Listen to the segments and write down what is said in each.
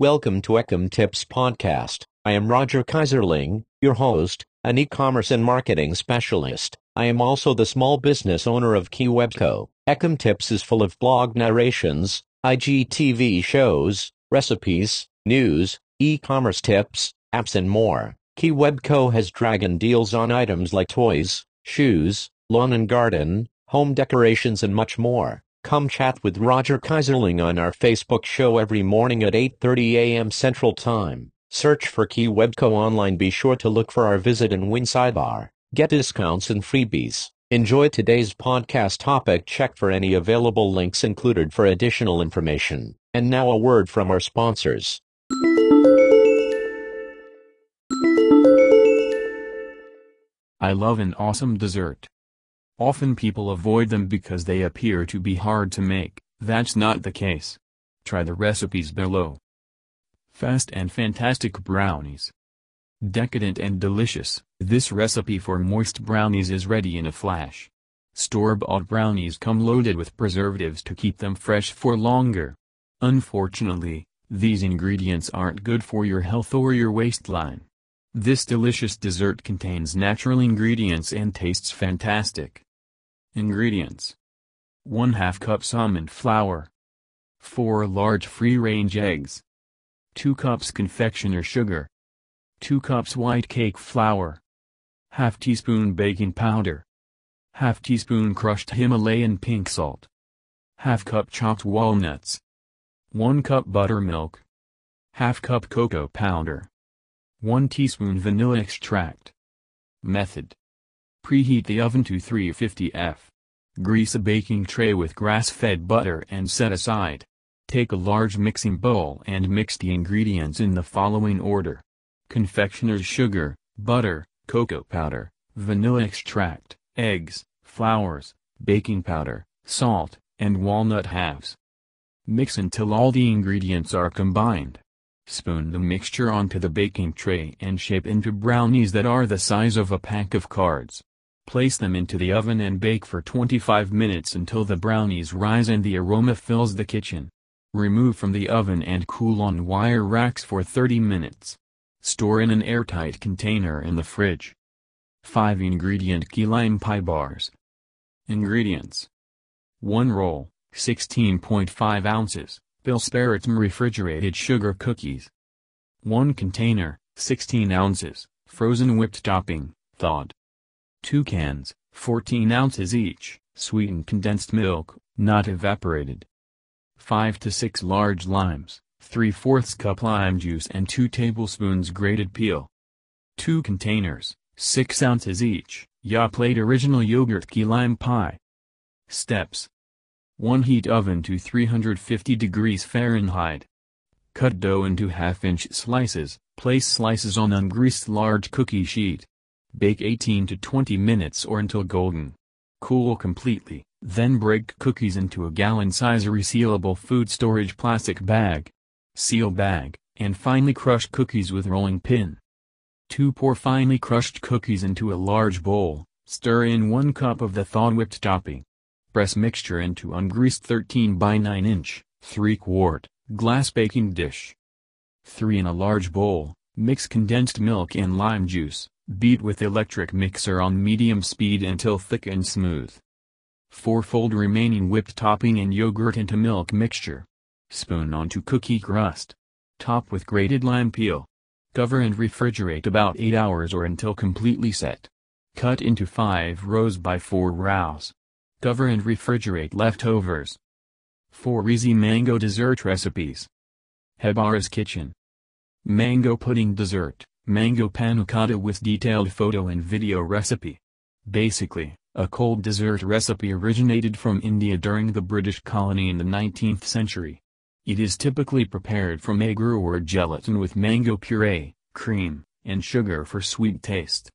Welcome to Ecom Tips Podcast. I am Roger Keyserling, your host, an e-commerce and marketing specialist. I am also the small business owner of KeyWebCo. Ecom Tips is full of blog narrations, IGTV shows, recipes, news, e-commerce tips, apps and more. KeyWebCo has dragon deals on items like toys, shoes, lawn and garden, home decorations and much more. Come chat with Roger Keyserling on our Facebook show every morning at 8:30 a.m. Central Time. Search for KeyWebCo online. Be sure to look for our visit and win sidebar. Get discounts and freebies. Enjoy today's podcast topic. Check for any available links included for additional information. And now a word from our sponsors. I love an awesome dessert. Often people avoid them because they appear to be hard to make, that's not the case. Try the recipes below. Fast and fantastic brownies. Decadent and delicious, this recipe for moist brownies is ready in a flash. Store-bought brownies come loaded with preservatives to keep them fresh for longer. Unfortunately, these ingredients aren't good for your health or your waistline. This delicious dessert contains natural ingredients and tastes fantastic. Ingredients. 1 2 cups almond flour. 4 large free-range eggs. 2 cups confectioner sugar. 2 cups white cake flour. Half teaspoon baking powder. Half teaspoon crushed Himalayan pink salt. Half cup chopped walnuts. 1 cup buttermilk. Half cup cocoa powder. 1 teaspoon vanilla extract. Method. Preheat the oven to 350 F. Grease a baking tray with grass-fed butter and set aside. Take a large mixing bowl and mix the ingredients in the following order. Confectioner's sugar, butter, cocoa powder, vanilla extract, eggs, flours, baking powder, salt, and walnut halves. Mix until all the ingredients are combined. Spoon the mixture onto the baking tray and shape into brownies that are the size of a pack of cards. Place them into the oven and bake for 25 minutes until the brownies rise and the aroma fills the kitchen. Remove from the oven and cool on wire racks for 30 minutes. Store in an airtight container in the fridge. 5 ingredient key lime pie bars. Ingredients 1 roll, 16.5 ounces. Pillsbury™ refrigerated sugar cookies. 1 container, 16 ounces, frozen whipped topping, thawed. 2 cans, 14 ounces each, sweetened condensed milk, not evaporated. 5 to 6 large limes, 3 fourths cup lime juice and 2 tablespoons grated peel. 2 containers, 6 ounces each, Yoplait original yogurt key lime pie. Steps 1 heat oven to 350 degrees Fahrenheit. Cut dough into half-inch slices, place slices on ungreased large cookie sheet. Bake 18 to 20 minutes or until golden. Cool completely, then break cookies into a gallon-size resealable food storage plastic bag. Seal bag, and finely crush cookies with rolling pin. 2. Pour finely crushed cookies into a large bowl, stir in 1 cup of the thawed whipped topping. Press mixture into ungreased 13 by 9 inch, 3 quart, glass baking dish. 3. In a large bowl, mix condensed milk and lime juice, beat with electric mixer on medium speed until thick and smooth. 4. Fold remaining whipped topping and yogurt into milk mixture. Spoon onto cookie crust. Top with grated lime peel. Cover and refrigerate about 8 hours or until completely set. Cut into 5 rows by 4 rows. Cover and refrigerate leftovers. 4 Easy Mango Dessert Recipes. Hebbar's Kitchen. Mango Pudding Dessert, Mango Panna Cotta with detailed photo and video recipe. Basically, a cold dessert recipe originated from India during the British colony in the 19th century. It is typically prepared from agar or gelatin with mango puree, cream, and sugar for sweet taste.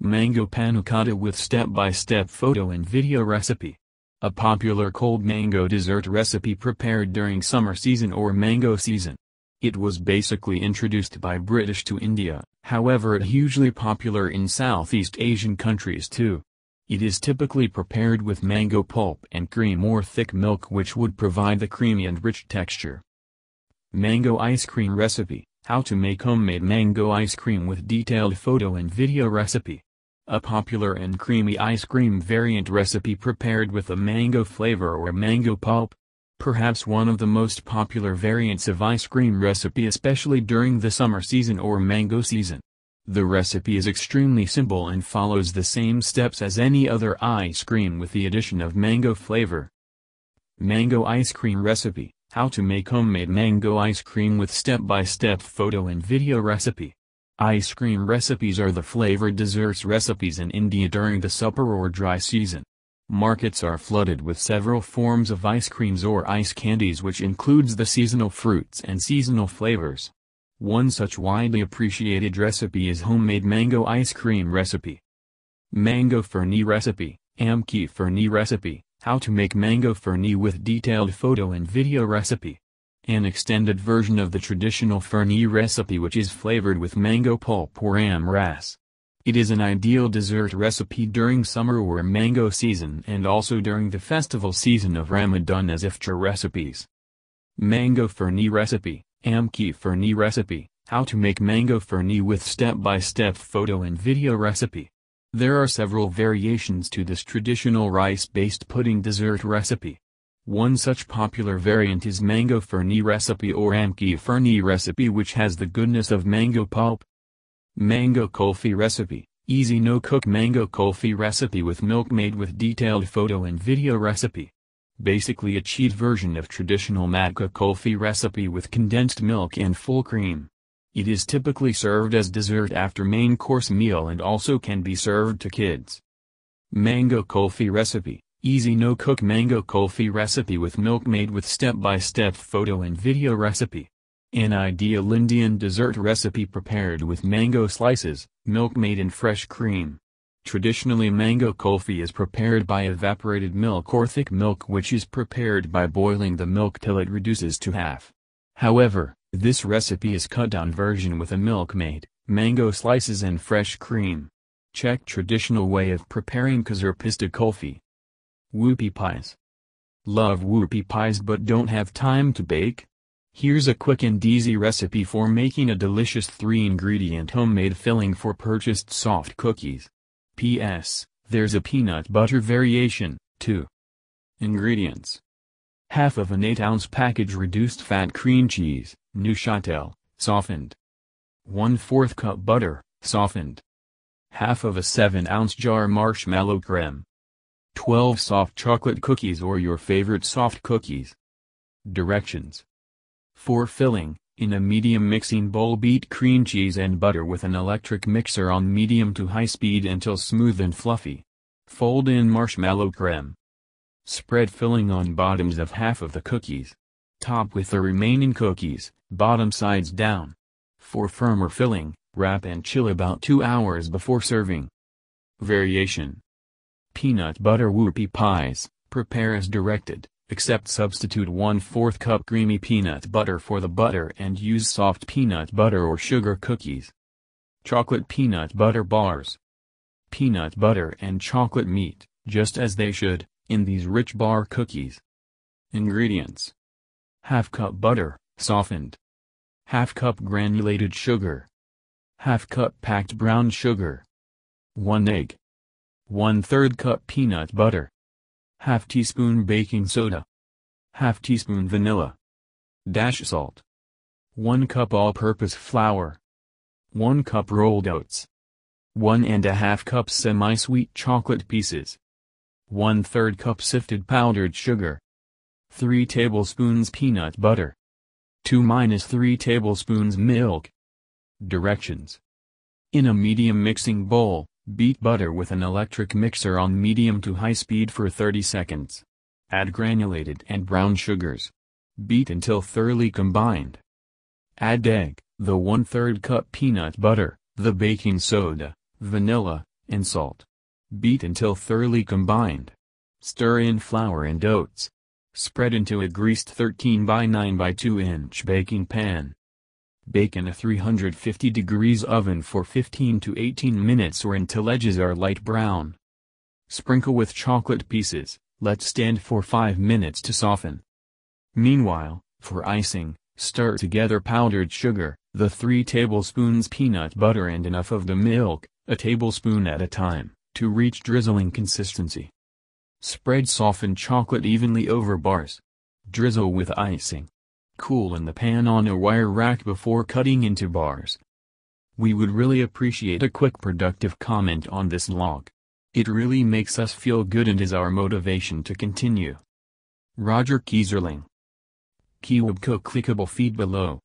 Mango panna cotta with step-by-step photo and video recipe. A popular cold mango dessert recipe prepared during summer season or mango season. It was basically introduced by British to India, however it hugely popular in Southeast Asian countries too. It is typically prepared with mango pulp and cream or thick milk which would provide the creamy and rich texture. Mango ice cream recipe, how to make homemade mango ice cream with detailed photo and video recipe. A popular and creamy ice cream variant recipe prepared with a mango flavor or mango pulp. Perhaps one of the most popular variants of ice cream recipe especially during the summer season or mango season. The recipe is extremely simple and follows the same steps as any other ice cream with the addition of mango flavor. Mango ice cream recipe, how to make homemade mango ice cream with step-by-step photo and video recipe. Ice cream recipes are the flavored desserts recipes in India during the supper or dry season. Markets are flooded with several forms of ice creams or ice candies which includes the seasonal fruits and seasonal flavors. One such widely appreciated recipe is homemade mango ice cream recipe. Mango Phirni recipe, Amki Phirni recipe, how to make mango Phirni with detailed photo and video recipe. An extended version of the traditional Phirni recipe which is flavored with mango pulp or amras. It is an ideal dessert recipe during summer or mango season and also during the festival season of Ramadan as iftar recipes. Mango Phirni recipe, Amki Phirni recipe, how to make mango Phirni with step-by-step -step photo and video recipe. There are several variations to this traditional rice-based pudding dessert recipe. One such popular variant is mango phirni recipe or amki phirni recipe which has the goodness of mango pulp. Mango kulfi recipe, easy no-cook mango kulfi recipe with milkmaid with detailed photo and video recipe. Basically a cheat version of traditional matka kulfi recipe with condensed milk and full cream. It is typically served as dessert after main course meal and also can be served to kids. Mango Kulfi Recipe Easy no-cook mango kulfi recipe with milkmaid with step-by-step -step photo and video recipe. An ideal Indian dessert recipe prepared with mango slices, milkmaid in fresh cream. Traditionally mango kulfi is prepared by evaporated milk or thick milk which is prepared by boiling the milk till it reduces to half. However, this recipe is cut down version with a milkmaid, mango slices and fresh cream. Check traditional way of preparing Khazur pista kulfi. Whoopie pies. Love whoopie pies but don't have time to bake? Here's a quick and easy recipe for making a delicious 3-ingredient homemade filling for purchased soft cookies. P.S. There's a peanut butter variation, too. Ingredients. Half of an 8-ounce package reduced fat cream cheese, Neufchâtel, softened. 1 4th cup butter, softened. Half of a 7-ounce jar marshmallow creme. 12 soft chocolate cookies or your favorite soft cookies. Directions. For filling, in a medium mixing bowl beat cream cheese and butter with an electric mixer on medium to high speed until smooth and fluffy. Fold in marshmallow creme. Spread filling on bottoms of half of the cookies. Top with the remaining cookies, bottom sides down. For firmer filling, wrap and chill about 2 hours before serving. Variation Peanut butter whoopie pies, prepare as directed, except substitute 1 4th cup creamy peanut butter for the butter and use soft peanut butter or sugar cookies. Chocolate peanut butter bars. Peanut butter and chocolate meet, just as they should, in these rich bar cookies. Ingredients. Half cup butter, softened. Half cup granulated sugar. Half cup packed brown sugar. 1 egg. 1 3rd cup peanut butter. Half teaspoon baking soda. Half teaspoon vanilla. Dash salt. 1 cup all-purpose flour. 1 cup rolled oats. 1 and a half cup semi-sweet chocolate pieces. 1 3rd cup sifted powdered sugar. 3 tablespoons peanut butter. 2-3 tablespoons milk. Directions. In a medium mixing bowl, beat butter with an electric mixer on medium to high speed for 30 seconds. Add granulated and brown sugars. Beat until thoroughly combined. Add egg, the 1 3rd cup peanut butter, the baking soda, vanilla, and salt. Beat until thoroughly combined. Stir in flour and oats. Spread into a greased 13 by 9 by 2 inch baking pan. Bake in a 350 degrees oven for 15 to 18 minutes or until edges are light brown. Sprinkle with chocolate pieces, let stand for 5 minutes to soften. Meanwhile, for icing, Stir together powdered sugar, the 3 tablespoons peanut butter and enough of the milk, a tablespoon at a time, to reach drizzling consistency. Spread softened chocolate evenly over bars. Drizzle with icing. Cool in the pan on a wire rack before cutting into bars. We would really appreciate a quick productive comment on this log. It really makes us feel good and is our motivation to continue. Roger Keyserling. KeyWebCo clickable feed below.